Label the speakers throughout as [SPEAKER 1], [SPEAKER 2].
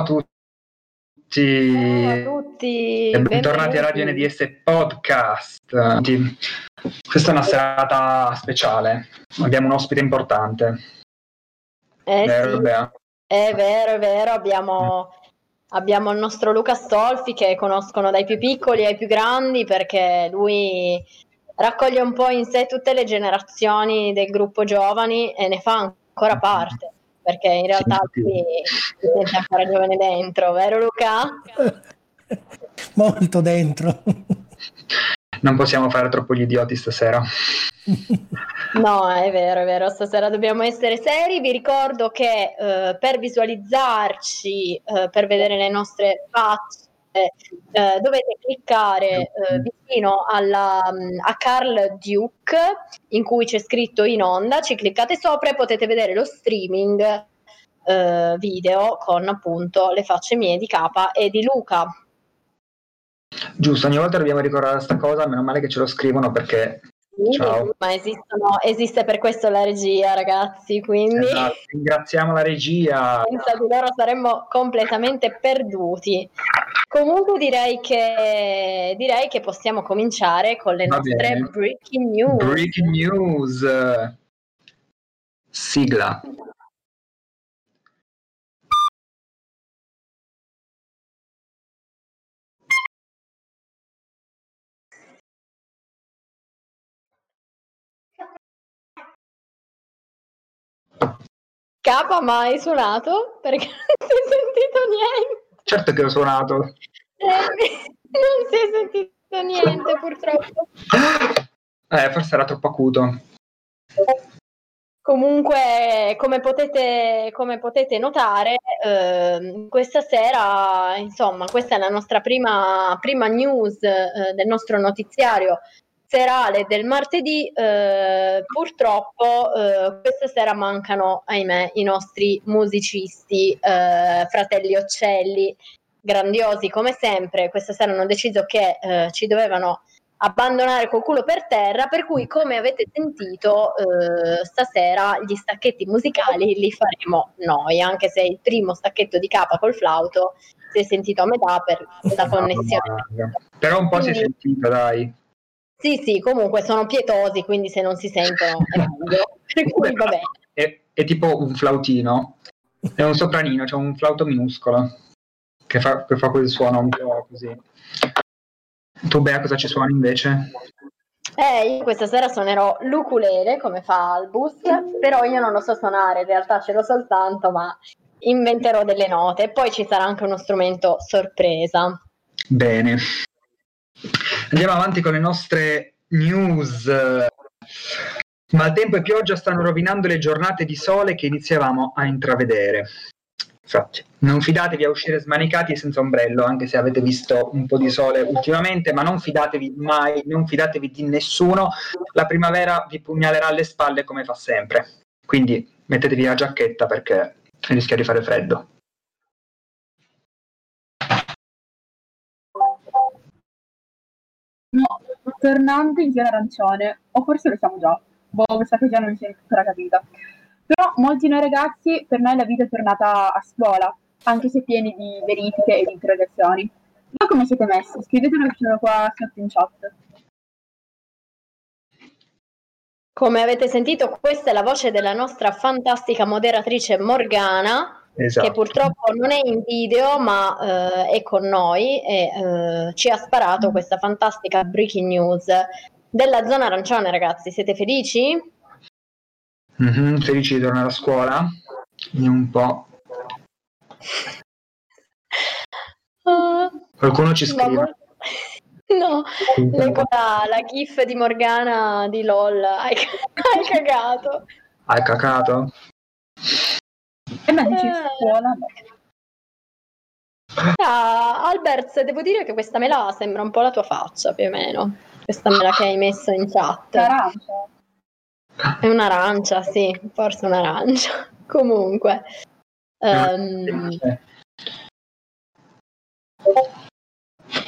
[SPEAKER 1] ciao a tutti.
[SPEAKER 2] Ciao a tutti.
[SPEAKER 1] E bentornati a Radio NDS Podcast. Questa è una serata speciale. Abbiamo un ospite importante.
[SPEAKER 2] Eh
[SPEAKER 1] Vero,
[SPEAKER 2] sì,
[SPEAKER 1] Bea?
[SPEAKER 2] è vero, è vero, abbiamo, abbiamo il nostro Luca Stolfi che conoscono dai più piccoli ai più grandi perché lui raccoglie un po' in sé tutte le generazioni del gruppo giovani e ne fa ancora parte, perché in realtà
[SPEAKER 1] Sì.
[SPEAKER 2] lui si sente ancora giovane dentro, vero Luca?
[SPEAKER 3] Molto dentro.
[SPEAKER 1] Non possiamo fare troppo gli idioti stasera.
[SPEAKER 2] No, è vero, è vero, stasera dobbiamo essere seri. Vi ricordo che eh, per visualizzarci, eh, per vedere le nostre facce, eh, dovete cliccare eh, vicino alla, mm, a Carl Duke, in cui c'è scritto in onda, ci cliccate sopra e potete vedere lo streaming eh, video con appunto le facce mie di Capa e di Luca.
[SPEAKER 1] Giusto, ogni volta dobbiamo ricordare questa cosa, meno male che ce lo scrivono perché
[SPEAKER 2] Sì,
[SPEAKER 1] Ciao.
[SPEAKER 2] Ma esistono- esiste per questo la regia, ragazzi, quindi...
[SPEAKER 1] esatto, ringraziamo la regia.
[SPEAKER 2] senza di loro saremmo completamente perduti. Comunque direi che, direi che possiamo cominciare con le
[SPEAKER 1] Va
[SPEAKER 2] nostre
[SPEAKER 1] bene.
[SPEAKER 2] breaking news.
[SPEAKER 1] Breaking news. Sigla.
[SPEAKER 2] Capa, ma hai suonato? Perché non si è sentito niente.
[SPEAKER 1] Certo che ho suonato.
[SPEAKER 2] Eh, non si è sentito niente purtroppo.
[SPEAKER 1] Eh, forse era troppo acuto.
[SPEAKER 2] Comunque, come potete, come potete notare, ehm, questa sera, insomma, questa è la nostra prima, prima news eh, del nostro notiziario serale del martedì. eh, purtroppo, eh, questa sera mancano, ahimè, i nostri musicisti, eh, fratelli Occelli, grandiosi come sempre. Questa sera hanno deciso che eh, ci dovevano abbandonare col culo per terra, per cui come avete sentito eh, stasera gli stacchetti musicali li faremo noi, anche se il primo stacchetto di capa col flauto si è sentito a metà per la connessione.
[SPEAKER 1] Però un po' si è
[SPEAKER 2] Quindi-
[SPEAKER 1] sentito, dai.
[SPEAKER 2] Sì, sì, comunque sono pietosi, quindi se non si sentono è meglio. Cui.
[SPEAKER 1] È, è tipo un flautino. È un sopranino, c'è un flauto minuscolo che fa, che fa quel suono un po' così. Tu, Bea, cosa ci suoni invece?
[SPEAKER 2] Eh, io questa sera suonerò l'ukulele come fa Albus, però io non lo so suonare, in realtà ce l'ho soltanto, ma inventerò delle note. Poi ci sarà anche uno strumento sorpresa.
[SPEAKER 1] Bene. Andiamo avanti con le nostre news. Maltempo e pioggia stanno rovinando le giornate di sole che iniziavamo a intravedere. Infatti, non fidatevi a uscire smanicati e senza ombrello, anche se avete visto un po' di sole ultimamente, ma non fidatevi mai, non fidatevi di nessuno. La primavera vi pugnalerà alle spalle come fa sempre. Quindi mettetevi la giacchetta perché rischia di fare freddo.
[SPEAKER 4] Tornando in zona arancione, o forse lo siamo già, boh, questa cosa non si è ancora capita. Però molti noi ragazzi, per noi la vita è tornata a scuola, anche se pieni di verifiche e di interrogazioni. Voi come siete messi? Scrivetelo qua sotto in chat.
[SPEAKER 2] Come avete sentito, questa è la voce della nostra fantastica moderatrice Morgana,
[SPEAKER 1] Esatto.
[SPEAKER 2] che purtroppo non è in video, ma eh, è con noi e eh, ci ha sparato questa fantastica breaking news della zona arancione, ragazzi. Siete felici?
[SPEAKER 1] Mhm, felici di tornare a scuola. Quindi un po'. Qualcuno ci scrive.
[SPEAKER 2] No, leggo la, la gif di Morgana di LOL. Hai, hai cagato.
[SPEAKER 1] Hai cacato?
[SPEAKER 4] E me dici
[SPEAKER 2] Eh.
[SPEAKER 4] scuola?
[SPEAKER 2] Ah, Albert, devo dire che questa mela sembra un po' la tua faccia, più o meno. Questa mela che hai messo in chat.
[SPEAKER 4] Arancia.
[SPEAKER 2] È un'arancia, sì, forse un'arancia. Comunque. ehm,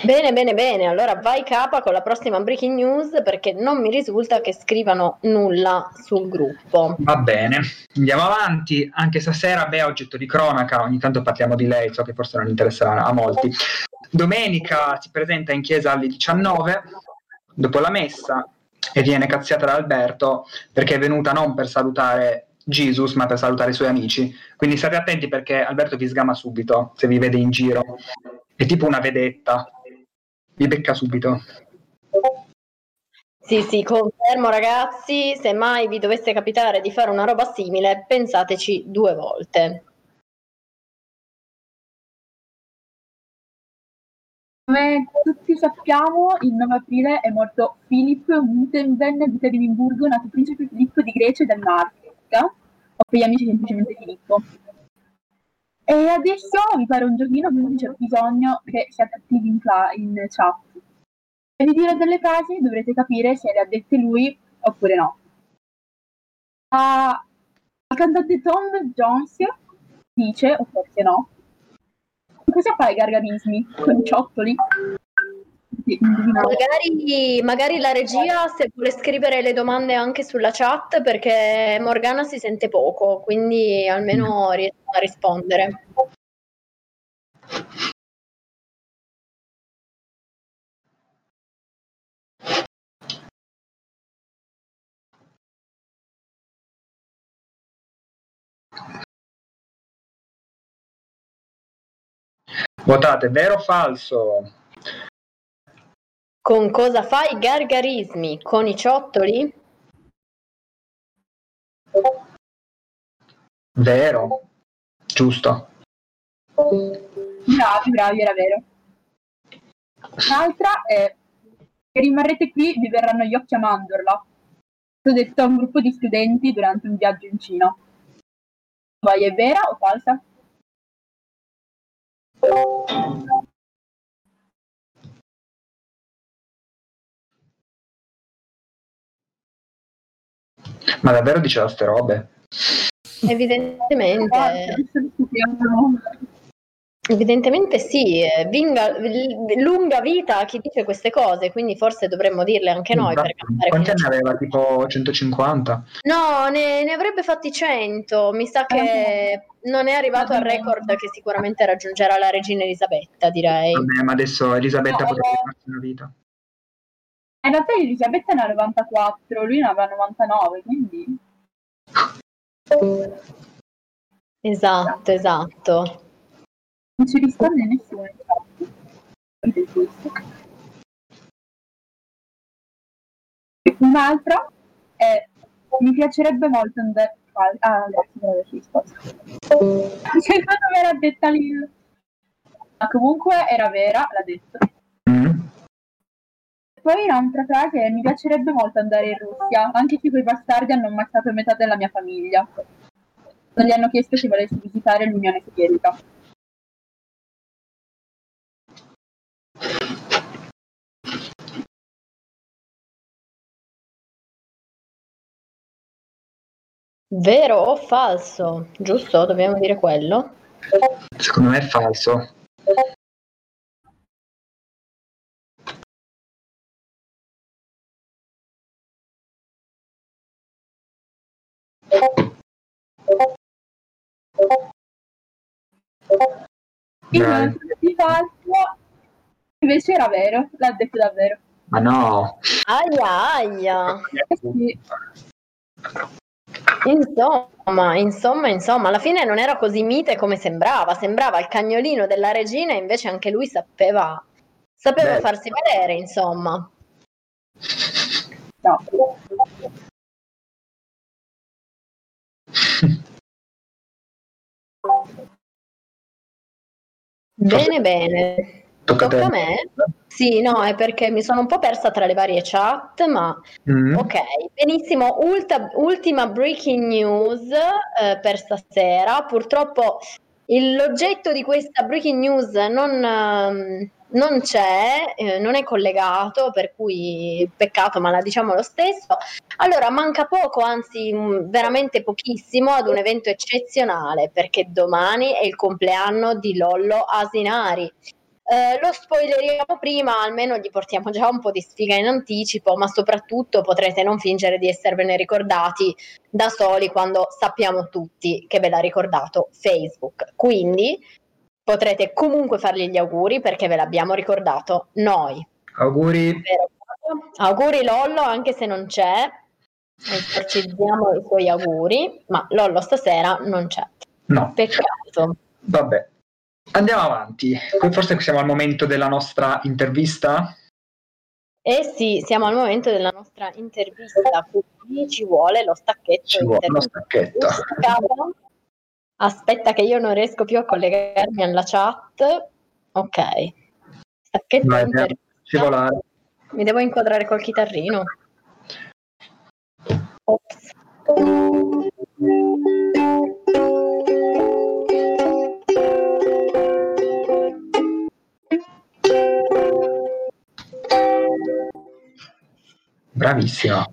[SPEAKER 2] Bene, bene, bene. Allora vai capa con la prossima breaking news perché non mi risulta che scrivano nulla sul gruppo.
[SPEAKER 1] Va bene, andiamo avanti. Anche stasera, beh, oggetto di cronaca, ogni tanto parliamo di lei, so che forse non interesserà a molti. Domenica si presenta in chiesa alle 19, dopo la messa, e viene cazziata da Alberto perché è venuta non per salutare Jesus, ma per salutare i suoi amici. Quindi state attenti perché Alberto vi sgama subito se vi vede in giro. È tipo una vedetta, vi becca subito.
[SPEAKER 2] Sì, sì, confermo ragazzi, se mai vi dovesse capitare di fare una roba simile, pensateci due volte.
[SPEAKER 4] Come tutti sappiamo, il 9 aprile è morto Philip Mutenben di Edimburgo, nato principe Filippo di Grecia e Danimarca, o per gli amici semplicemente Filippo. E adesso vi pare un giochino, quindi c'è bisogno che siate attivi in, cla- in chat. E vi dire delle frasi dovrete capire se le ha dette lui oppure no. Uh, il cantante Tom Jones dice, o forse no, cosa fai gargarismi con i ciottoli?
[SPEAKER 2] Magari, magari, la regia se vuole scrivere le domande anche sulla chat perché Morgana si sente poco, quindi almeno mm. riesco a rispondere.
[SPEAKER 1] Votate vero o falso?
[SPEAKER 2] Con cosa fai gargarismi? Con i ciottoli?
[SPEAKER 1] Vero, giusto.
[SPEAKER 4] Bravi, bravi, era vero. L'altra è che rimarrete qui vi verranno gli occhi a mandorla. L'ho detto a un gruppo di studenti durante un viaggio in Cina. Vai, è vera o falsa?
[SPEAKER 1] Ma davvero diceva ste robe?
[SPEAKER 2] Evidentemente. Evidentemente sì, eh, Vinga, lunga vita a chi dice queste cose, quindi forse dovremmo dirle anche noi.
[SPEAKER 1] Per Quanti anni aveva? Tipo 150?
[SPEAKER 2] No, ne, ne, avrebbe fatti 100, mi sa che non è arrivato al record che sicuramente raggiungerà la regina Elisabetta, direi.
[SPEAKER 1] Vabbè, ma adesso Elisabetta no, potrebbe farsi una vita.
[SPEAKER 4] In realtà Elisabetta ne ha 94, lui ne aveva 99, quindi...
[SPEAKER 2] Esatto, esatto.
[SPEAKER 4] Non ci risponde nessuno. Un'altra è mi piacerebbe molto andare ah, adesso non risposta. Secondo me era detta lì. Ma comunque era vera, l'ha detto. Poi un'altra frase è mi piacerebbe molto andare in Russia, anche se quei bastardi hanno ammazzato metà della mia famiglia. Non gli hanno chiesto se volessi visitare l'Unione Sovietica.
[SPEAKER 2] Vero o falso? Giusto? Dobbiamo dire quello?
[SPEAKER 1] Secondo me è falso.
[SPEAKER 4] Di falso invece era vero, l'ha detto davvero.
[SPEAKER 1] Ma no.
[SPEAKER 2] Aia aia. Eh sì. Insomma, insomma, insomma, alla fine non era così mite come sembrava, sembrava il cagnolino della regina, invece anche lui sapeva, sapeva farsi vedere, insomma. No. bene, bene. Tocca, Tocca a me? Sì, no, è perché mi sono un po' persa tra le varie chat, ma mm. ok, benissimo. Ulta, ultima breaking news eh, per stasera. Purtroppo l'oggetto di questa breaking news non, um, non c'è, eh, non è collegato, per cui peccato, ma la diciamo lo stesso. Allora, manca poco, anzi mh, veramente pochissimo, ad un evento eccezionale, perché domani è il compleanno di Lollo Asinari eh, lo spoileriamo prima, almeno gli portiamo già un po' di sfiga in anticipo, ma soprattutto potrete non fingere di esservene ricordati da soli quando sappiamo tutti che ve l'ha ricordato Facebook. Quindi potrete comunque fargli gli auguri perché ve l'abbiamo ricordato noi.
[SPEAKER 1] Auguri.
[SPEAKER 2] Auguri Lollo, anche se non c'è, esorcizziamo i suoi auguri, ma Lollo stasera non c'è.
[SPEAKER 1] No.
[SPEAKER 2] Peccato.
[SPEAKER 1] Vabbè. Andiamo avanti. Forse siamo al momento della nostra intervista.
[SPEAKER 2] Eh sì, siamo al momento della nostra intervista, quindi ci vuole lo stacchetto.
[SPEAKER 1] Ci vuole lo stacchetto.
[SPEAKER 2] Aspetta che io non riesco più a collegarmi alla chat. Ok. Stacchetto
[SPEAKER 1] Vai, scivolare.
[SPEAKER 2] Mi devo inquadrare col chitarrino. Ops.
[SPEAKER 1] Bravissima.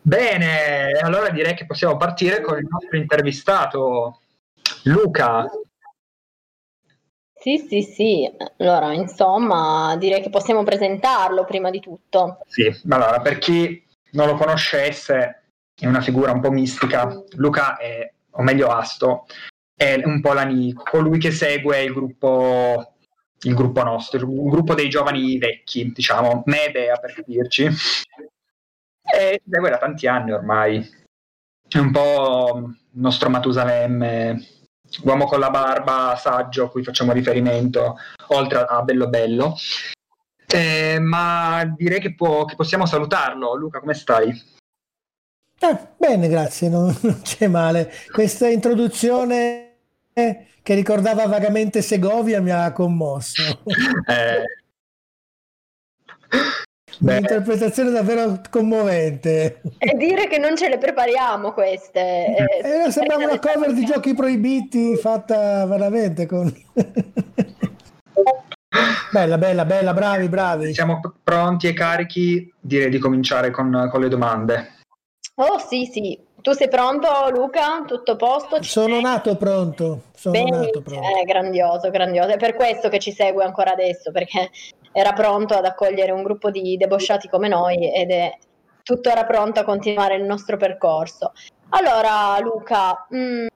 [SPEAKER 1] Bene, allora direi che possiamo partire con il nostro intervistato, Luca.
[SPEAKER 2] Sì, sì, sì. Allora, insomma, direi che possiamo presentarlo prima di tutto.
[SPEAKER 1] Sì, allora, per chi non lo conoscesse, è una figura un po' mistica. Luca è, o meglio Asto, è un po' la, colui che segue il gruppo il gruppo nostro, il gruppo dei giovani vecchi, diciamo, me e Bea per capirci. E segue da tanti anni ormai. È un po' il nostro Matusalemme, uomo con la barba saggio a cui facciamo riferimento, oltre a Bello Bello. Eh, ma direi che, può, che, possiamo salutarlo. Luca, come stai?
[SPEAKER 3] Eh, bene, grazie, non, non c'è male. Questa introduzione che ricordava vagamente Segovia mi ha commosso. Eh. Un'interpretazione davvero commovente.
[SPEAKER 2] E dire che non ce le prepariamo queste.
[SPEAKER 3] Eh, sembrava una cover di giochi proibiti fatta veramente con... bella, bella, bella, bravi, bravi.
[SPEAKER 1] Siamo pronti e carichi, direi di cominciare con, con le domande.
[SPEAKER 2] Oh sì, sì, tu sei pronto Luca? Tutto a posto?
[SPEAKER 3] Ci sono sei? nato pronto. Sono Bene, nato pronto.
[SPEAKER 2] Eh, grandioso, grandioso. È per questo che ci segue ancora adesso, perché era pronto ad accogliere un gruppo di debosciati come noi ed è tuttora pronto a continuare il nostro percorso. Allora Luca, mh, mm,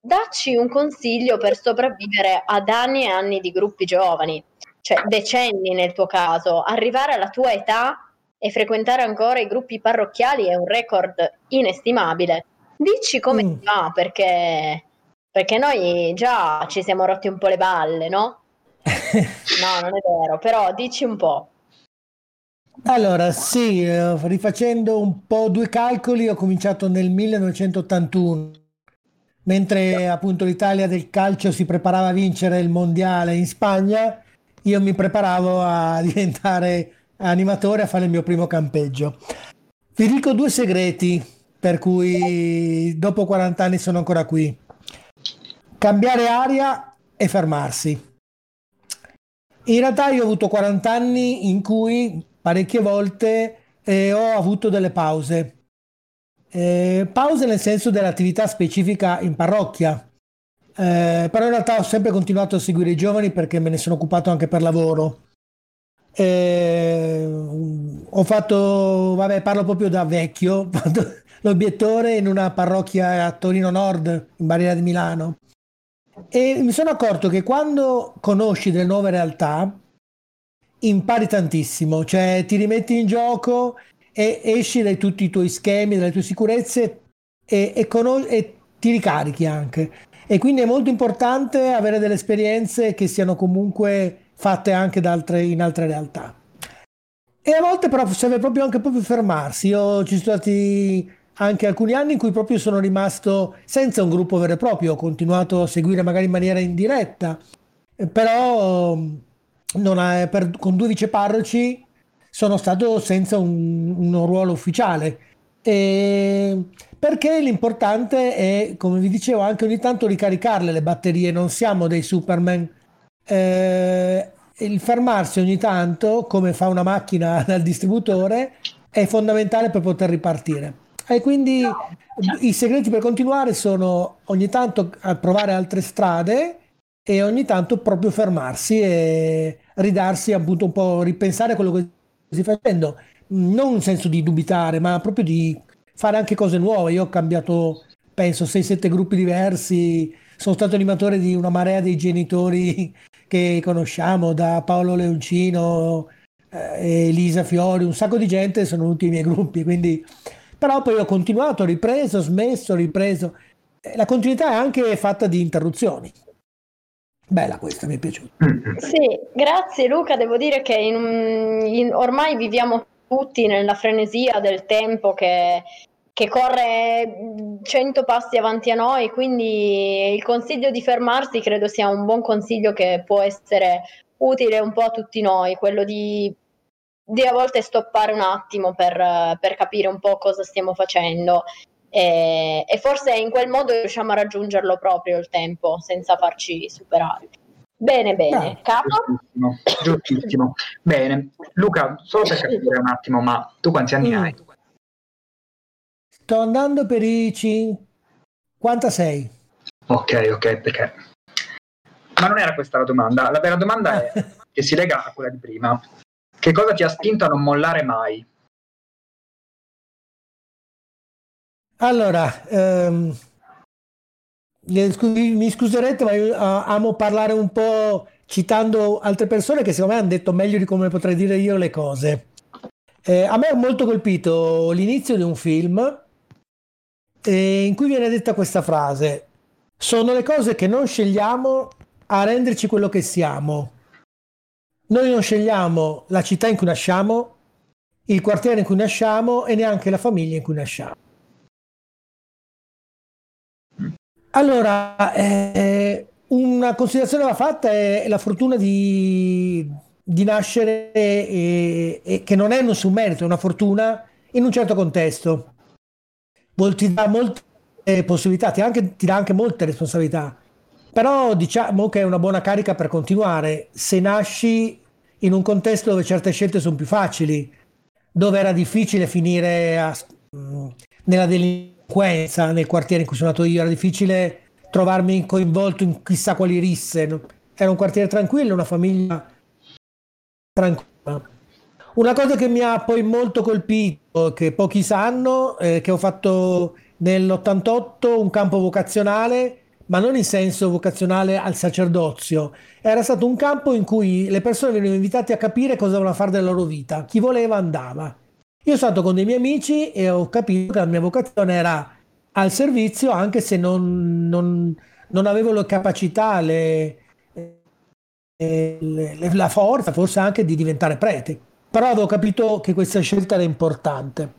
[SPEAKER 2] dacci un consiglio per sopravvivere ad anni e anni di gruppi giovani, cioè decenni nel tuo caso, arrivare alla tua età e frequentare ancora i gruppi parrocchiali è un record inestimabile. Dici come mm. va, perché, perché noi già ci siamo rotti un po' le balle, no? no, non è vero, però dici un po'.
[SPEAKER 3] Allora, sì, eh, rifacendo un po' due calcoli, ho cominciato nel 1981, mentre appunto l'Italia del calcio si preparava a vincere il mondiale in Spagna, io mi preparavo a diventare animatore a fare il mio primo campeggio. Vi dico due segreti per cui dopo 40 anni sono ancora qui. Cambiare aria e fermarsi. In realtà io ho avuto 40 anni in cui parecchie volte eh, ho avuto delle pause. Eh, pause nel senso dell'attività specifica in parrocchia. Eh, però in realtà ho sempre continuato a seguire i giovani perché me ne sono occupato anche per lavoro. Eh, ho fatto, vabbè, parlo proprio da vecchio, l'obiettore in una parrocchia a Torino Nord, in barriera di Milano. E mi sono accorto che quando conosci delle nuove realtà, impari tantissimo, cioè ti rimetti in gioco e esci da tutti i tuoi schemi, dalle tue sicurezze e, e, con- e ti ricarichi anche. E quindi è molto importante avere delle esperienze che siano comunque fatte anche altre, in altre realtà. E a volte però serve proprio anche proprio fermarsi. Io ci sono stati anche alcuni anni in cui proprio sono rimasto senza un gruppo vero e proprio, ho continuato a seguire magari in maniera indiretta, però ha, per, con due viceparroci sono stato senza un, un ruolo ufficiale. E perché l'importante è, come vi dicevo, anche ogni tanto ricaricarle le batterie, non siamo dei Superman eh, il fermarsi ogni tanto, come fa una macchina dal distributore, è fondamentale per poter ripartire. E quindi i segreti per continuare sono ogni tanto provare altre strade e ogni tanto proprio fermarsi e ridarsi appunto un po' ripensare a quello che si sta facendo. Non in senso di dubitare ma proprio di fare anche cose nuove. Io ho cambiato penso 6-7 gruppi diversi. Sono stato animatore di una marea dei genitori che conosciamo da Paolo Leoncino eh, Elisa Fiori un sacco di gente sono venuti i miei gruppi quindi però poi ho continuato ho ripreso ho smesso ho ripreso. La continuità è anche fatta di interruzioni. Bella questa, mi è piaciuta.
[SPEAKER 2] Sì, grazie Luca, devo dire che in, in, ormai viviamo tutti nella frenesia del tempo che, che corre 100 passi avanti a noi, quindi il consiglio di fermarsi credo sia un buon consiglio che può essere utile un po' a tutti noi, quello di, di a volte stoppare un attimo per, per capire un po' cosa stiamo facendo e, e, forse in quel modo riusciamo a raggiungerlo proprio il tempo senza farci superare. Bene, bene.
[SPEAKER 1] Ah, Capo? Giustissimo, giustissimo. Bene. Luca, solo per capire un attimo, ma tu quanti anni mm. hai?
[SPEAKER 3] Sto andando per i 56.
[SPEAKER 1] Ok, ok, perché... Ma non era questa la domanda. La vera domanda è che si lega a quella di prima. Che cosa ti ha spinto a non mollare mai?
[SPEAKER 3] Allora, ehm, mi scuserete, ma io amo parlare un po' citando altre persone che secondo me hanno detto meglio di come potrei dire io le cose. Eh, a me ha molto colpito l'inizio di un film eh, in cui viene detta questa frase. Sono le cose che non scegliamo a renderci quello che siamo. Noi non scegliamo la città in cui nasciamo, il quartiere in cui nasciamo e neanche la famiglia in cui nasciamo. Allora, eh, una considerazione va fatta è la fortuna di, di nascere e, e, che non è nessun merito, è una fortuna in un certo contesto. Ti dà molte possibilità, ti, anche, ti dà anche molte responsabilità, però diciamo che è una buona carica per continuare. Se nasci in un contesto dove certe scelte sono più facili, dove era difficile finire a, nella delinquenza, delinquenza nel quartiere in cui sono nato io, era difficile trovarmi coinvolto in chissà quali risse. Era un quartiere tranquillo, una famiglia tranquilla. Una cosa che mi ha poi molto colpito, che pochi sanno, è che ho fatto nell'88 un campo vocazionale, ma non in senso vocazionale al sacerdozio. Era stato un campo in cui le persone venivano invitate a capire cosa volevano fare della loro vita. Chi voleva andava. Io sono stato con dei miei amici e ho capito che la mia vocazione era al servizio, anche se non, non, non avevo le capacità, le, le, le, la forza, forse anche di diventare prete. Però avevo capito che questa scelta era importante.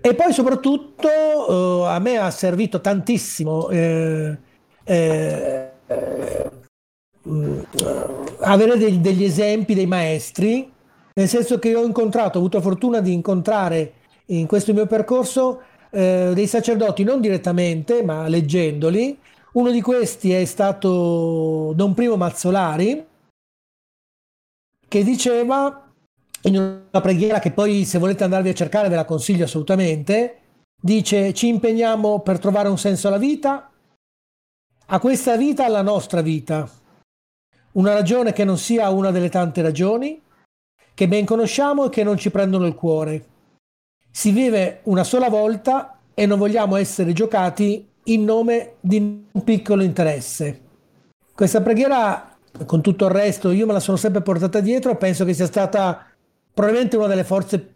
[SPEAKER 3] E poi soprattutto uh, a me ha servito tantissimo eh, eh, eh, avere degli, degli esempi dei maestri nel senso che ho incontrato, ho avuto la fortuna di incontrare in questo mio percorso eh, dei sacerdoti non direttamente, ma leggendoli. Uno di questi è stato Don Primo Mazzolari, che diceva in una preghiera che poi se volete andarvi a cercare ve la consiglio assolutamente, dice ci impegniamo per trovare un senso alla vita, a questa vita alla nostra vita, una ragione che non sia una delle tante ragioni, che ben conosciamo e che non ci prendono il cuore. Si vive una sola volta e non vogliamo essere giocati in nome di un piccolo interesse. Questa preghiera, con tutto il resto, io me la sono sempre portata dietro e penso che sia stata probabilmente una delle forze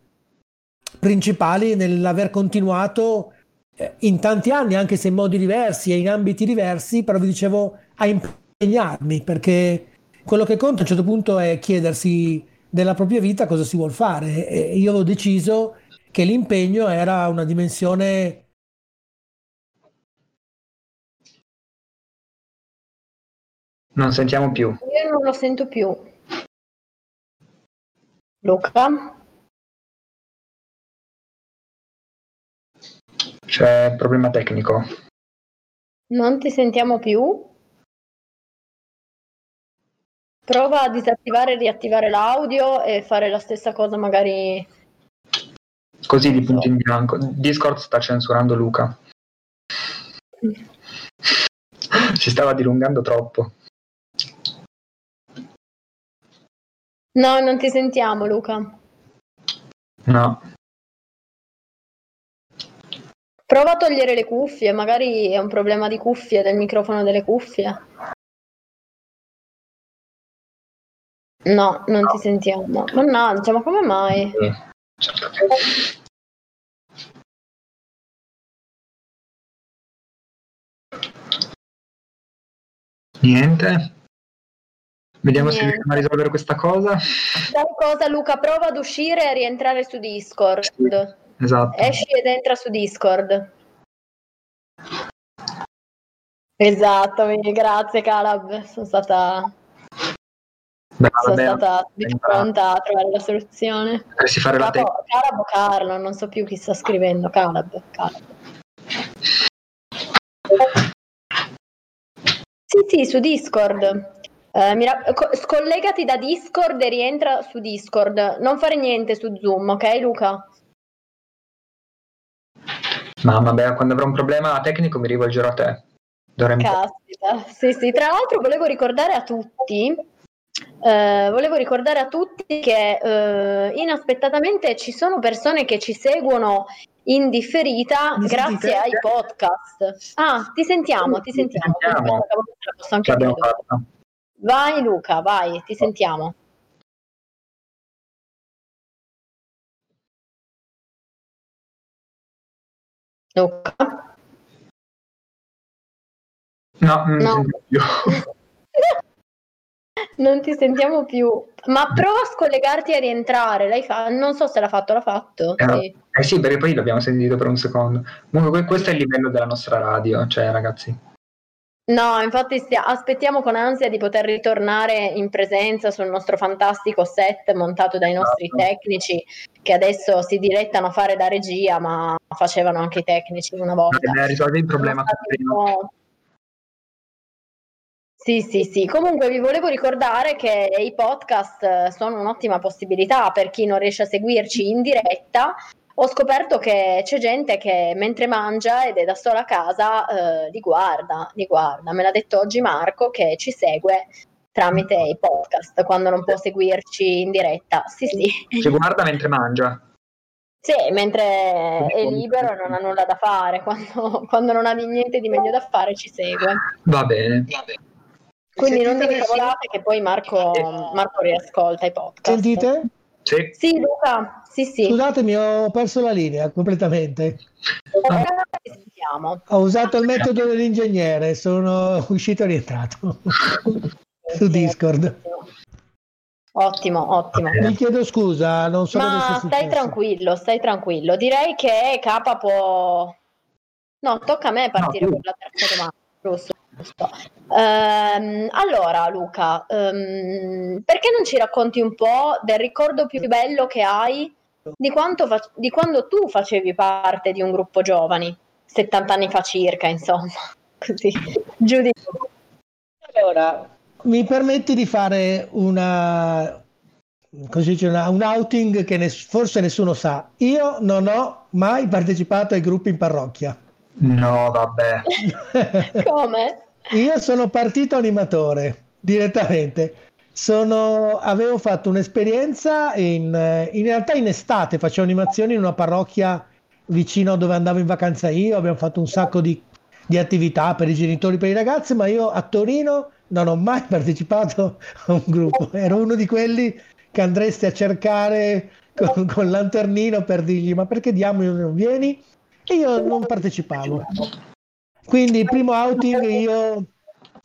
[SPEAKER 3] principali nell'aver continuato eh, in tanti anni, anche se in modi diversi e in ambiti diversi, però vi dicevo a impegnarmi perché quello che conta a un certo punto è chiedersi della propria vita cosa si vuole fare. E io avevo deciso che l'impegno era una dimensione
[SPEAKER 1] Non sentiamo più.
[SPEAKER 2] Io non lo sento più. Luca?
[SPEAKER 1] C'è problema tecnico.
[SPEAKER 2] Non ti sentiamo più? Prova a disattivare e riattivare l'audio e fare la stessa cosa magari...
[SPEAKER 1] Così di punto in bianco. Discord sta censurando Luca. Ci stava dilungando troppo.
[SPEAKER 2] No, non ti sentiamo, Luca.
[SPEAKER 1] No.
[SPEAKER 2] Prova a togliere le cuffie, magari è un problema di cuffie, del microfono delle cuffie. No, non ti sentiamo. Mannaggia, ma come mai?
[SPEAKER 1] Niente. Vediamo se
[SPEAKER 2] Niente.
[SPEAKER 1] riusciamo a risolvere questa cosa.
[SPEAKER 2] Sai cosa, Luca? Prova ad uscire e a rientrare su Discord.
[SPEAKER 1] Esatto.
[SPEAKER 2] Esci ed entra su Discord. Esatto, grazie Calab, sono stata,
[SPEAKER 1] Brava,
[SPEAKER 2] sono
[SPEAKER 1] bene.
[SPEAKER 2] stata subito pronta a trovare la soluzione.
[SPEAKER 1] Dovresti fare la
[SPEAKER 2] Capo- Calab o Carlo, non so più chi sta scrivendo, Calab. Calab. Sì, sì, su Discord. Eh, mi ra- co- scollegati da Discord e rientra su Discord. Non fare niente su Zoom, ok Luca?
[SPEAKER 1] Mamma mia, quando avrò un problema tecnico mi rivolgerò a te. Dovremmo...
[SPEAKER 2] Caspita, sì, sì. Tra l'altro volevo ricordare a tutti, eh, volevo ricordare a tutti che eh, inaspettatamente ci sono persone che ci seguono in differita
[SPEAKER 3] Mi
[SPEAKER 2] grazie
[SPEAKER 3] sentite?
[SPEAKER 2] ai podcast. Ah, ti sentiamo, ti
[SPEAKER 1] Ti
[SPEAKER 2] sentiamo.
[SPEAKER 1] sentiamo.
[SPEAKER 2] Volta la posso anche Vai Luca, vai, ti sentiamo. Luca?
[SPEAKER 1] No, non mi
[SPEAKER 2] No. Non ti sentiamo più. Ma prova a scollegarti e a rientrare. Lei fa... Non so se l'ha fatto, l'ha fatto.
[SPEAKER 1] Eh,
[SPEAKER 2] Sì.
[SPEAKER 1] eh sì, perché poi l'abbiamo sentito per un secondo. Comunque que- questo è il livello della nostra radio, cioè ragazzi.
[SPEAKER 2] No, infatti stia- aspettiamo con ansia di poter ritornare in presenza sul nostro fantastico set montato dai nostri
[SPEAKER 1] Esatto.
[SPEAKER 2] tecnici che adesso si dilettano a fare da regia, ma facevano anche i tecnici una volta.
[SPEAKER 1] Deve risolvere il problema
[SPEAKER 2] Sì, sì, sì. Comunque vi volevo ricordare che i podcast sono un'ottima possibilità per chi non riesce a seguirci in diretta. Ho scoperto che c'è gente che mentre mangia ed è da sola a casa eh, li guarda, li guarda. Me l'ha detto oggi Marco che ci segue tramite i podcast quando non può seguirci in diretta. Sì, sì.
[SPEAKER 1] Ci guarda mentre mangia.
[SPEAKER 2] Sì, mentre è libero e non ha nulla da fare, quando, quando non ha niente di meglio da fare ci segue.
[SPEAKER 1] Va bene.
[SPEAKER 2] Quindi non
[SPEAKER 3] Sentite
[SPEAKER 2] dite
[SPEAKER 3] adesso?
[SPEAKER 2] cavolate che poi Marco, Marco riascolta i podcast.
[SPEAKER 3] Sentite?
[SPEAKER 1] Sì.
[SPEAKER 2] Sì, Luca, sì, sì.
[SPEAKER 3] Scusatemi, ho perso la linea completamente.
[SPEAKER 2] Sentiamo.
[SPEAKER 3] Ho usato il metodo dell'ingegnere, sono uscito e rientrato su Discord.
[SPEAKER 2] Ottimo, ottimo.
[SPEAKER 3] Mi chiedo scusa, non so
[SPEAKER 2] Ma stai
[SPEAKER 3] successo.
[SPEAKER 2] tranquillo, stai tranquillo. Direi che Capa può... No, tocca a me partire
[SPEAKER 1] tu.
[SPEAKER 2] con la terza domanda. Giusto, Ehm, allora, Luca, ehm, perché non ci racconti un po' del ricordo più bello che hai di, fa- di quando tu facevi parte di un gruppo giovani, 70 anni fa circa, insomma, così, giù
[SPEAKER 3] Allora, mi permetti di fare una, una- un outing che ness- forse nessuno sa. Io non ho mai partecipato ai gruppi in parrocchia.
[SPEAKER 1] No, vabbè.
[SPEAKER 2] Come?
[SPEAKER 3] Io sono partito animatore direttamente. Sono- avevo fatto un'esperienza in, in realtà in estate, facevo animazioni in una parrocchia vicino a dove andavo in vacanza io. Abbiamo fatto un sacco di, di attività per i genitori, per i ragazzi, ma io a Torino non ho mai partecipato a un gruppo. Ero uno di quelli che andresti a cercare con, con lanternino per dirgli: Ma perché diamine non vieni? E io non partecipavo. Quindi il primo outing io...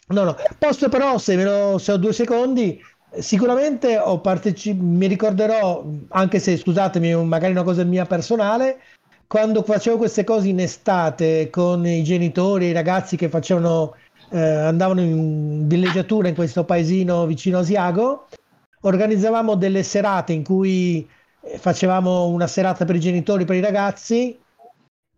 [SPEAKER 3] No, no, posso però, se, lo- se ho due secondi, sicuramente ho partecipato, mi ricorderò, anche se scusatemi, magari una cosa mia personale, quando facevo queste cose in estate con i genitori e i ragazzi che facevano, eh, andavano in villeggiatura in questo paesino vicino a Asiago, organizzavamo delle serate in cui eh, facevamo una serata per i genitori, per i ragazzi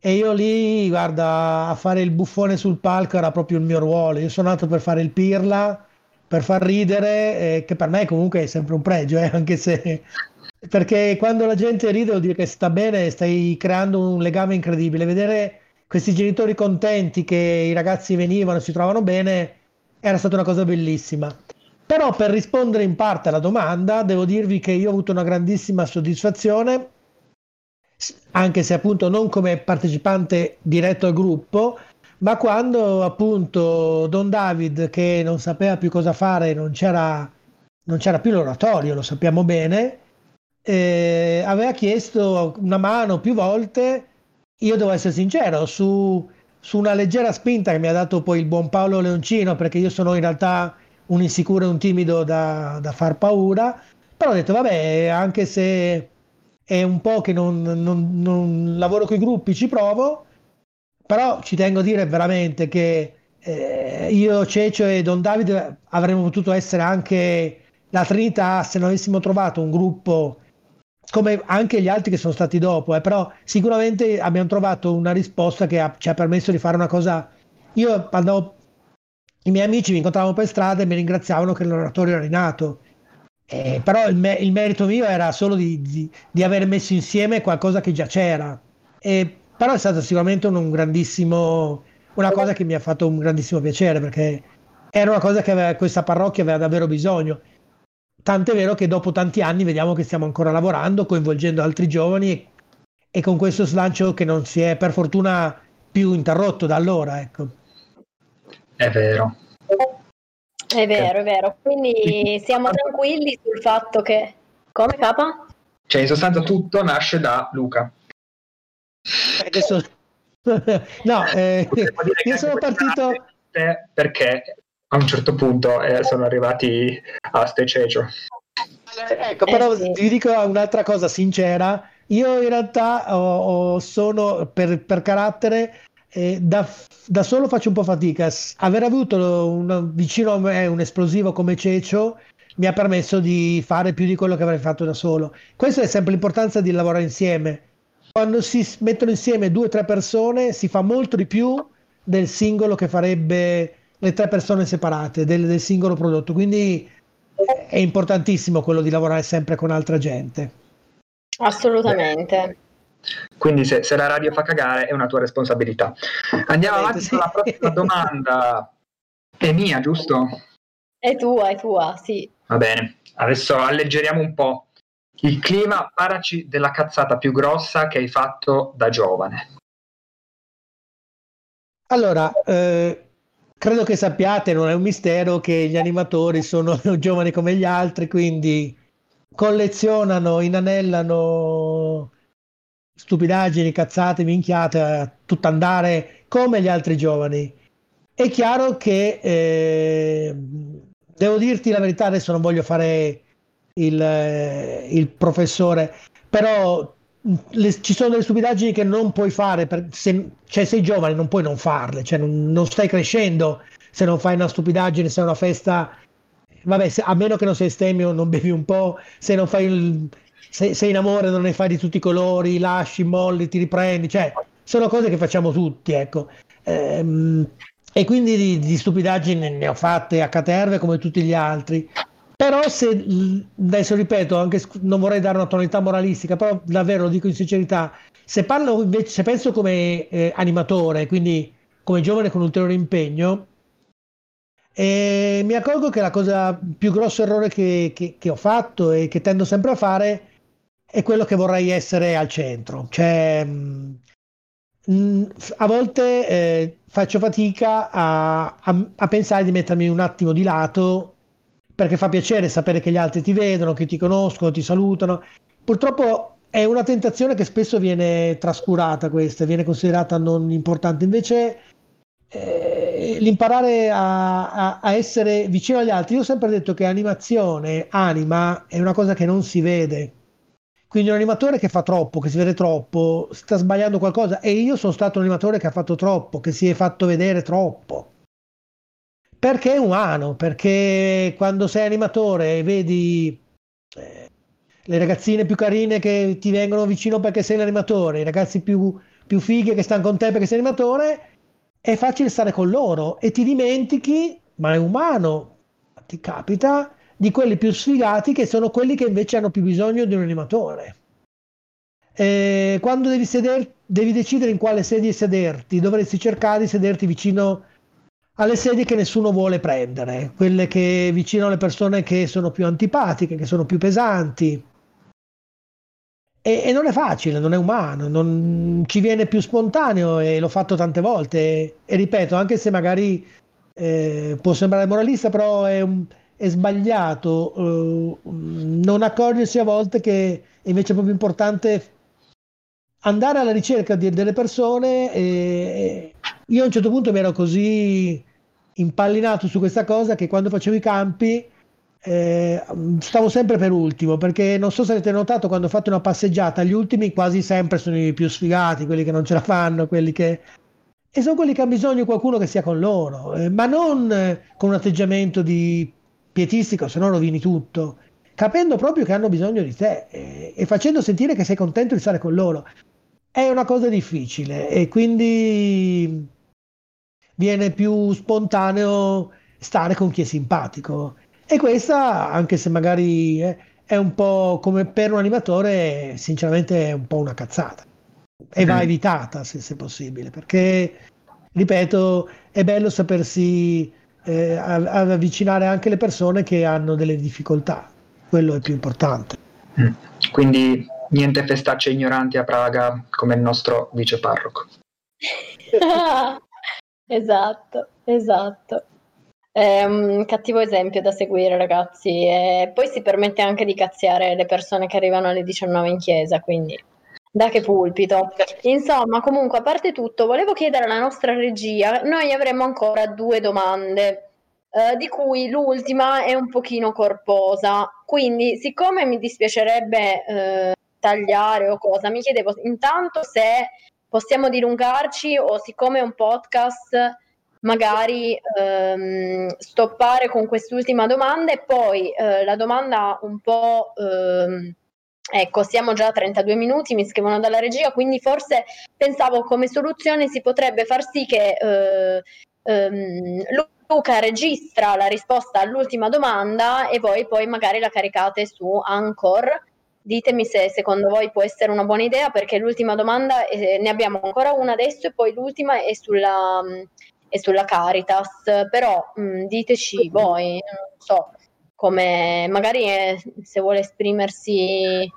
[SPEAKER 3] e io lì, guarda, a fare il buffone sul palco era proprio il mio ruolo. Io sono nato per fare il pirla, per far ridere, eh, che per me comunque è sempre un pregio, eh, anche se... Perché quando la gente ride vuol dire che sta bene, stai creando un legame incredibile. Vedere questi genitori contenti che i ragazzi venivano, si trovavano bene, era stata una cosa bellissima. Però per rispondere in parte alla domanda, devo dirvi che io ho avuto una grandissima soddisfazione, anche se appunto non come partecipante diretto al gruppo, ma quando appunto Don David, che non sapeva più cosa fare, non c'era, non c'era più l'oratorio, lo sappiamo bene, eh, aveva chiesto una mano più volte, io devo essere sincero, su, su una leggera spinta che mi ha dato poi il buon Paolo Leoncino, perché io sono in realtà un insicuro e un timido da, da far paura, però ho detto vabbè, anche se è un po' che non, non, non lavoro con i gruppi, ci provo, però ci tengo a dire veramente che eh, io, Cecio e Don Davide avremmo potuto essere anche la Trinità se non avessimo trovato un gruppo come anche gli altri che sono stati dopo, eh, però sicuramente abbiamo trovato una risposta che ha, ci ha permesso di fare una cosa. Io andavo, i miei amici mi incontravano per strada e mi ringraziavano che l'oratorio era rinato. Eh, però il, me- il, merito mio era solo di, di, di, aver messo insieme qualcosa che già c'era. E, però è stato sicuramente un, un grandissimo, una cosa che mi ha fatto un grandissimo piacere perché era una cosa che aveva, questa parrocchia aveva davvero bisogno Tant'è vero che dopo tanti anni vediamo che stiamo ancora lavorando, coinvolgendo altri giovani e, e con questo slancio che non si è per fortuna più interrotto da allora. Ecco.
[SPEAKER 1] È vero.
[SPEAKER 2] È vero, è vero. Quindi siamo tranquilli sul fatto che... Come capa?
[SPEAKER 1] Cioè, in sostanza tutto nasce da Luca.
[SPEAKER 3] Adesso... no, eh, io sono partito...
[SPEAKER 1] Perché a un certo punto eh, sono arrivati a Stececio.
[SPEAKER 3] Ecco, però eh sì. vi dico un'altra cosa sincera. Io in realtà ho, ho sono per, per carattere eh, da, da, solo faccio un po' fatica. Aver avuto un, vicino a me un esplosivo come Cecio mi ha permesso di fare più di quello che avrei fatto da solo. Questa è sempre l'importanza di lavorare insieme. Quando si mettono insieme due o tre persone si fa molto di più del singolo che farebbe le tre persone separate del, del singolo prodotto. Quindi è importantissimo quello di lavorare sempre con altra gente.
[SPEAKER 2] Assolutamente.
[SPEAKER 1] Quindi se, se, la radio fa cagare è una tua responsabilità. Andiamo avanti sì. con la prossima domanda. È mia, giusto?
[SPEAKER 2] È tua, è tua, sì.
[SPEAKER 1] Va bene, adesso alleggeriamo un po'. Il clima, paraci della cazzata più grossa che hai fatto da giovane.
[SPEAKER 3] Allora, eh, credo che sappiate, non è un mistero, che gli animatori sono giovani come gli altri, quindi collezionano, inanellano stupidaggini, cazzate, minchiate, a tutto andare come gli altri giovani. È chiaro che eh, devo dirti la verità, adesso non voglio fare il, eh, il professore, però le, ci sono delle stupidaggini che non puoi fare, per, se cioè, sei giovane non puoi non farle, cioè, non, non, stai crescendo se non fai una stupidaggine, se è una festa, vabbè, se, a meno che non sei stemmio, non bevi un po', se non fai il, se, sei in amore non ne fai di tutti i colori, lasci, molli, ti riprendi, cioè sono cose che facciamo tutti, ecco. Ehm, e quindi di, di stupidaggini ne ho fatte a caterve come tutti gli altri. Però se, adesso ripeto, anche non vorrei dare una tonalità moralistica, però davvero lo dico in sincerità, se parlo invece, se penso come eh, animatore, quindi come giovane con ulteriore impegno, eh, mi accorgo che la cosa più grosso errore che, che, che, ho fatto e che tendo sempre a fare è quello che vorrei essere al centro. Cioè, mh, mm, a volte eh, faccio fatica a, a, a pensare di mettermi un attimo di lato perché fa piacere sapere che gli altri ti vedono, che ti conoscono, ti salutano. Purtroppo è una tentazione che spesso viene trascurata questa, viene considerata non importante. Invece eh, l'imparare a, a, essere vicino agli altri, io ho sempre detto che animazione, anima, è una cosa che non si vede. Quindi un animatore che fa troppo, che si vede troppo, sta sbagliando qualcosa. E io sono stato un animatore che ha fatto troppo, che si è fatto vedere troppo perché è umano, perché quando sei animatore e vedi eh, le ragazzine più carine che ti vengono vicino perché sei l'animatore, i ragazzi più, più fighi che stanno con te perché sei animatore, è facile stare con loro e ti dimentichi, ma è umano, ti capita, di quelli più sfigati che sono quelli che invece hanno più bisogno di un animatore. E quando devi, seder, devi decidere in quale sedia sederti, dovresti cercare di sederti vicino alle sedie che nessuno vuole prendere, quelle che vicino alle persone che sono più antipatiche, che sono più pesanti. E, e non è facile, non è umano, non ci viene più spontaneo e l'ho fatto tante volte. E, e ripeto, anche se magari eh, può sembrare moralista, però è, un, è sbagliato eh, non accorgersi a volte che invece è proprio importante andare alla ricerca di, delle persone. E, io a un certo punto mi ero così impallinato su questa cosa che quando facevo i campi eh, stavo sempre per ultimo perché non so se avete notato quando fate una passeggiata gli ultimi quasi sempre sono i più sfigati quelli che non ce la fanno quelli che e sono quelli che hanno bisogno di qualcuno che sia con loro eh, ma non eh, con un atteggiamento di pietistico se no rovini tutto capendo proprio che hanno bisogno di te eh, e facendo sentire che sei contento di stare con loro è una cosa difficile e quindi viene più spontaneo stare con chi è simpatico. E questa, anche se magari è un po' come per un animatore, sinceramente è un po' una cazzata. E va mm. evitata se, se possibile, perché, ripeto, è bello sapersi eh, avvicinare anche le persone che hanno delle difficoltà. Quello è più importante.
[SPEAKER 1] Mm. Quindi niente festacce ignoranti a Praga come il nostro vice parroco.
[SPEAKER 2] Esatto, esatto. È un cattivo esempio da seguire, ragazzi. E poi si permette anche di cazziare le persone che arrivano alle 19 in chiesa, quindi da che pulpito. Insomma, comunque, a parte tutto, volevo chiedere alla nostra regia, noi avremo ancora due domande. Eh, di cui l'ultima è un pochino corposa, quindi siccome mi dispiacerebbe eh, tagliare o cosa, mi chiedevo intanto se possiamo dilungarci o siccome è un podcast magari ehm, stoppare con quest'ultima domanda e poi eh, la domanda un po' ehm, ecco siamo già a 32 minuti mi scrivono dalla regia quindi forse pensavo come soluzione si potrebbe far sì che eh, ehm, Luca registra la risposta all'ultima domanda e voi poi magari la caricate su Anchor. Ditemi se secondo voi può essere una buona idea perché l'ultima domanda, eh, ne abbiamo ancora una adesso e poi l'ultima è sulla, è sulla Caritas, però mh, mm, diteci voi, non so, come magari eh, se vuole esprimersi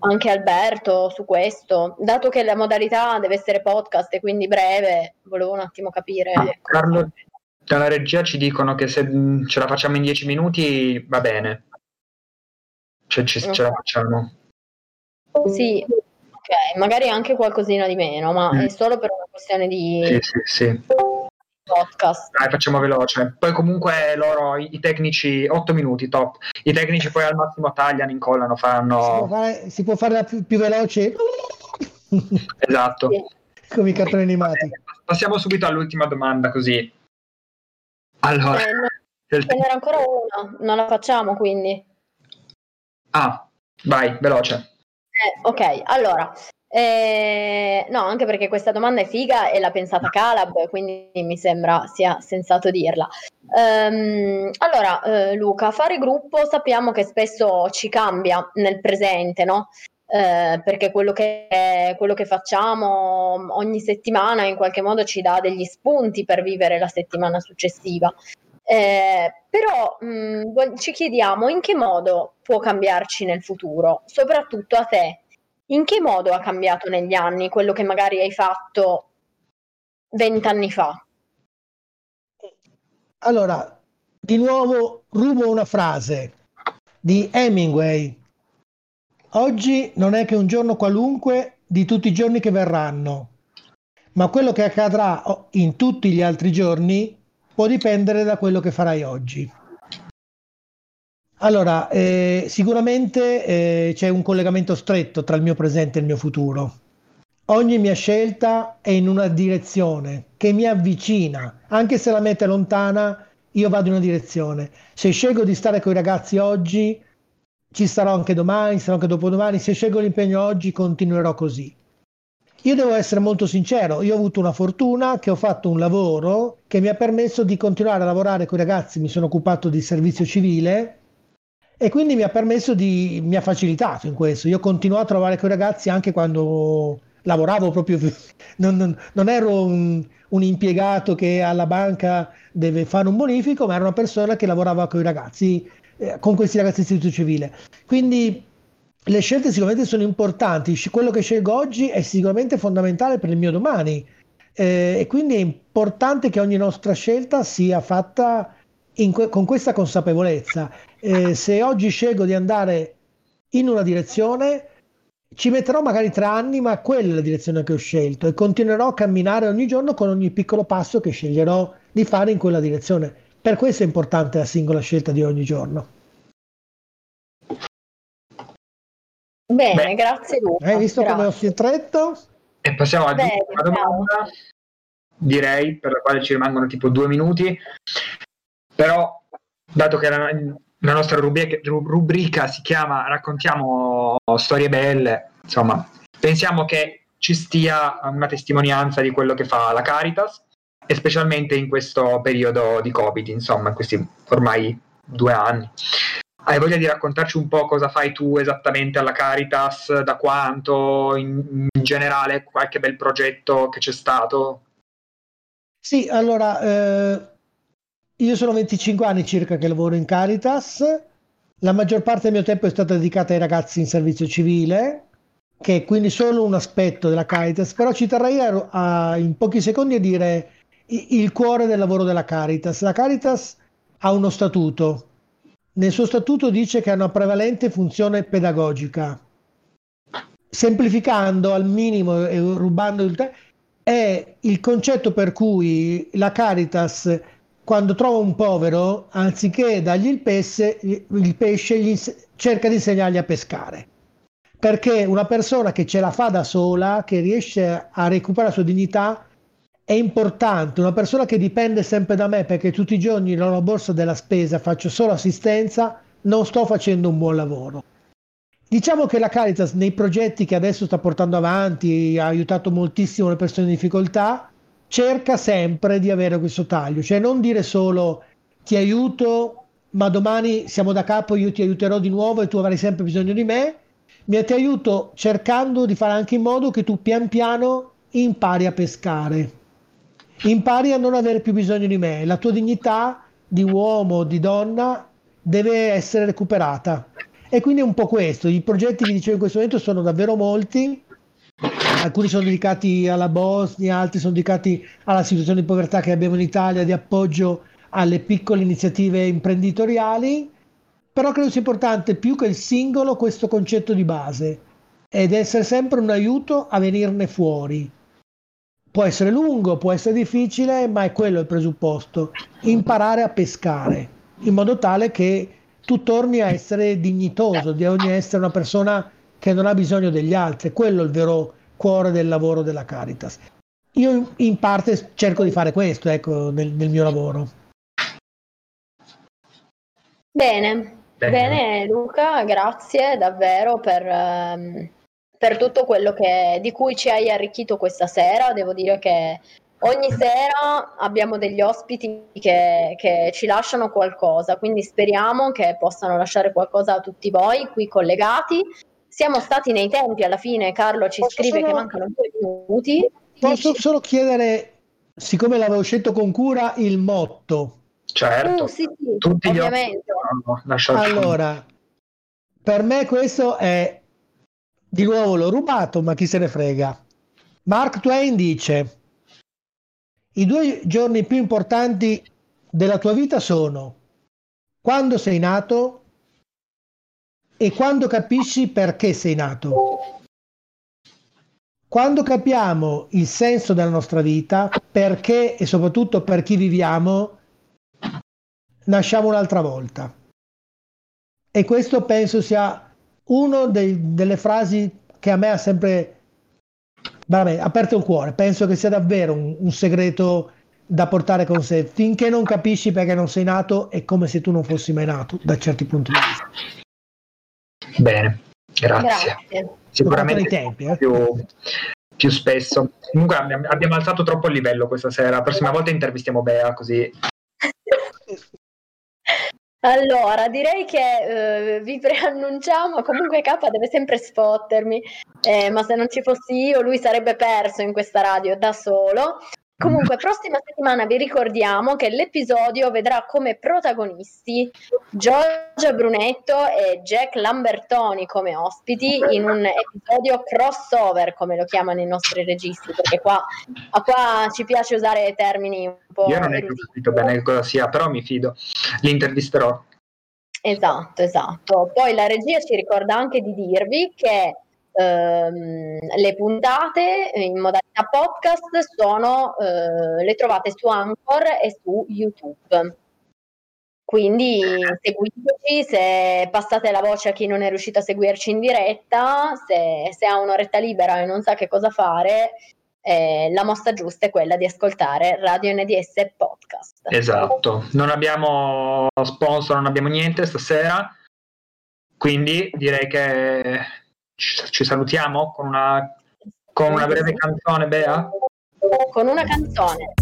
[SPEAKER 2] anche Alberto su questo, dato che la modalità deve essere podcast e quindi breve, volevo un attimo capire. Ah,
[SPEAKER 1] Carlo, dalla regia ci dicono che se mm, ce la facciamo in dieci minuti va bene. Cioè ci, ce la facciamo.
[SPEAKER 2] Sì, ok, magari anche qualcosina di meno, ma mm. è solo per una questione di
[SPEAKER 1] sì, sì, sì.
[SPEAKER 2] Podcast.
[SPEAKER 1] Dai, facciamo veloce. Poi comunque loro, i, i tecnici, 8 minuti, top. I tecnici poi al massimo tagliano, incollano, fanno...
[SPEAKER 3] Si può fare, si può fare più, più, veloce?
[SPEAKER 1] esatto. Sì.
[SPEAKER 3] Come i cartoni animati.
[SPEAKER 1] Passiamo subito all'ultima domanda, così. Allora... Eh,
[SPEAKER 2] no, ce n'era ancora una, non la facciamo quindi.
[SPEAKER 1] Ah, vai, veloce.
[SPEAKER 2] Eh, ok, allora, eh, no, anche perché questa domanda è figa e l'ha pensata Calab, quindi mi sembra sia sensato dirla. Um, allora, eh, Luca, fare gruppo sappiamo che spesso ci cambia nel presente, no? Eh, perché quello che, quello che facciamo ogni settimana in qualche modo ci dà degli spunti per vivere la settimana successiva. Eh, però mh, mm, ci chiediamo in che modo può cambiarci nel futuro, soprattutto a te. In che modo ha cambiato negli anni quello che magari hai fatto vent'anni fa?
[SPEAKER 3] Allora, di nuovo rubo una frase di Hemingway. Oggi non è che un giorno qualunque di tutti i giorni che verranno, ma quello che accadrà in tutti gli altri giorni può dipendere da quello che farai oggi. Allora, eh, sicuramente eh, c'è un collegamento stretto tra il mio presente e il mio futuro. Ogni mia scelta è in una direzione che mi avvicina, anche se la meta è lontana, io vado in una direzione. Se scelgo di stare con i ragazzi oggi, ci starò anche domani, sarò anche dopodomani. Se scelgo l'impegno oggi, continuerò così. Io devo essere molto sincero, io ho avuto una fortuna che ho fatto un lavoro che mi ha permesso di continuare a lavorare con i ragazzi, mi sono occupato di servizio civile e quindi mi ha permesso di, mi ha facilitato in questo. Io continuo a trovare con i ragazzi anche quando lavoravo proprio, non, non, non ero un, un, impiegato che alla banca deve fare un bonifico, ma era una persona che lavorava con i ragazzi, eh, con questi ragazzi istituto civile. Quindi le scelte sicuramente sono importanti, quello che scelgo oggi è sicuramente fondamentale per il mio domani eh, e quindi è importante che ogni nostra scelta sia fatta que- con questa consapevolezza. Eh, se oggi scelgo di andare in una direzione, ci metterò magari tre anni, ma quella è la direzione che ho scelto e continuerò a camminare ogni giorno con ogni piccolo passo che sceglierò di fare in quella direzione. Per questo è importante la singola scelta di ogni giorno.
[SPEAKER 2] Bene, Beh, grazie Luca.
[SPEAKER 3] Hai visto
[SPEAKER 2] grazie.
[SPEAKER 3] come ho filtretto?
[SPEAKER 1] E passiamo alla domanda, direi, per la quale ci rimangono tipo due minuti. Però, dato che la, la nostra rubrica, rubrica si chiama Raccontiamo storie belle, insomma, pensiamo che ci stia una testimonianza di quello che fa la Caritas e specialmente in questo periodo di Covid, insomma, in questi ormai due anni. Hai voglia di raccontarci un po' cosa fai tu esattamente alla Caritas, da quanto, in, in generale, qualche bel progetto che c'è stato?
[SPEAKER 3] Sì, allora, eh, io sono 25 anni circa che lavoro in Caritas, la maggior parte del mio tempo è stata dedicata ai ragazzi in servizio civile, che è quindi solo un aspetto della Caritas, però ci terrei a, a, in pochi secondi a dire il cuore del lavoro della Caritas. La Caritas ha uno statuto nel suo statuto dice che ha una prevalente funzione pedagogica. Semplificando al minimo e rubando il tempo, è il concetto per cui la Caritas, quando trova un povero, anziché dargli il pesce, il pesce cerca di insegnargli a pescare. Perché una persona che ce la fa da sola, che riesce a recuperare la sua dignità, è importante, una persona che dipende sempre da me perché tutti i giorni nella borsa della spesa faccio solo assistenza, non sto facendo un buon lavoro. Diciamo che la Caritas nei progetti che adesso sta portando avanti ha aiutato moltissimo le persone in difficoltà, cerca sempre di avere questo taglio, cioè non dire solo ti aiuto, ma domani siamo da capo, io ti aiuterò di nuovo e tu avrai sempre bisogno di me, ma ti aiuto cercando di fare anche in modo che tu pian piano impari a pescare. Impari a non avere più bisogno di me, la tua dignità di uomo, di donna deve essere recuperata. E quindi è un po' questo, i progetti che dicevo in questo momento sono davvero molti, alcuni sono dedicati alla Bosnia, altri sono dedicati alla situazione di povertà che abbiamo in Italia, di appoggio alle piccole iniziative imprenditoriali, però credo sia importante più che il singolo questo concetto di base ed essere sempre un aiuto a venirne fuori Può essere lungo, può essere difficile, ma è quello il presupposto. Imparare a pescare in modo tale che tu torni a essere dignitoso, di ogni essere una persona che non ha bisogno degli altri. Quello è il vero cuore del lavoro della Caritas. Io in parte cerco di fare questo ecco, nel, nel mio lavoro.
[SPEAKER 2] Bene. Bene. Bene, Luca, grazie davvero per, um, per tutto quello che, di cui ci hai arricchito questa sera. Devo dire che ogni sera abbiamo degli ospiti che, che, ci lasciano qualcosa, quindi speriamo che possano lasciare qualcosa a tutti voi qui collegati. Siamo stati nei tempi alla fine, Carlo ci Posso scrive solo... che mancano due minuti.
[SPEAKER 3] Posso Dici... solo chiedere, siccome l'avevo scelto con cura, il motto?
[SPEAKER 1] Certo, uh, sì, sì, tutti ovviamente.
[SPEAKER 3] Gli... Allora, per me questo è di nuovo l'ho rubato, ma chi se ne frega. Mark Twain dice: I due giorni più importanti della tua vita sono quando sei nato e quando capisci perché sei nato. Quando capiamo il senso della nostra vita, perché e soprattutto per chi viviamo, nasciamo un'altra volta. E questo penso sia una delle frasi che a me ha sempre vabbè, aperto il cuore. Penso che sia davvero un, un, segreto da portare con sé. Finché non capisci perché non sei nato, è come se tu non fossi mai nato, da certi punti di vista.
[SPEAKER 1] Bene, grazie. grazie. Sicuramente
[SPEAKER 3] tempi, eh?
[SPEAKER 1] più, più, spesso. Comunque abbiamo, abbiamo alzato troppo il livello questa sera. La prossima volta intervistiamo Bea così
[SPEAKER 2] Allora, direi che eh, vi preannunciamo, comunque K deve sempre spottermi, eh, ma se non ci fossi io lui sarebbe perso in questa radio da solo. Comunque, prossima settimana vi ricordiamo che l'episodio vedrà come protagonisti Giorgia Brunetto e Jack Lambertoni come ospiti in un episodio crossover, come lo chiamano i nostri registi, perché qua, qua ci piace usare termini un po'.
[SPEAKER 1] Io non ho capito bene cosa sia, però mi fido. Li intervisterò.
[SPEAKER 2] Esatto, esatto. Poi la regia ci ricorda anche di dirvi che ehm, le puntate in modalità podcast sono, eh, le trovate su Anchor e su YouTube. Quindi seguiteci, se passate la voce a chi non è riuscito a seguirci in diretta, se, se ha un'oretta libera e non sa che cosa fare, eh, la mossa giusta è quella di ascoltare Radio NDS Podcast.
[SPEAKER 1] Esatto, non abbiamo sponsor, non abbiamo niente stasera, quindi direi che ci, salutiamo con una, con una breve canzone, Bea?
[SPEAKER 2] Con una canzone.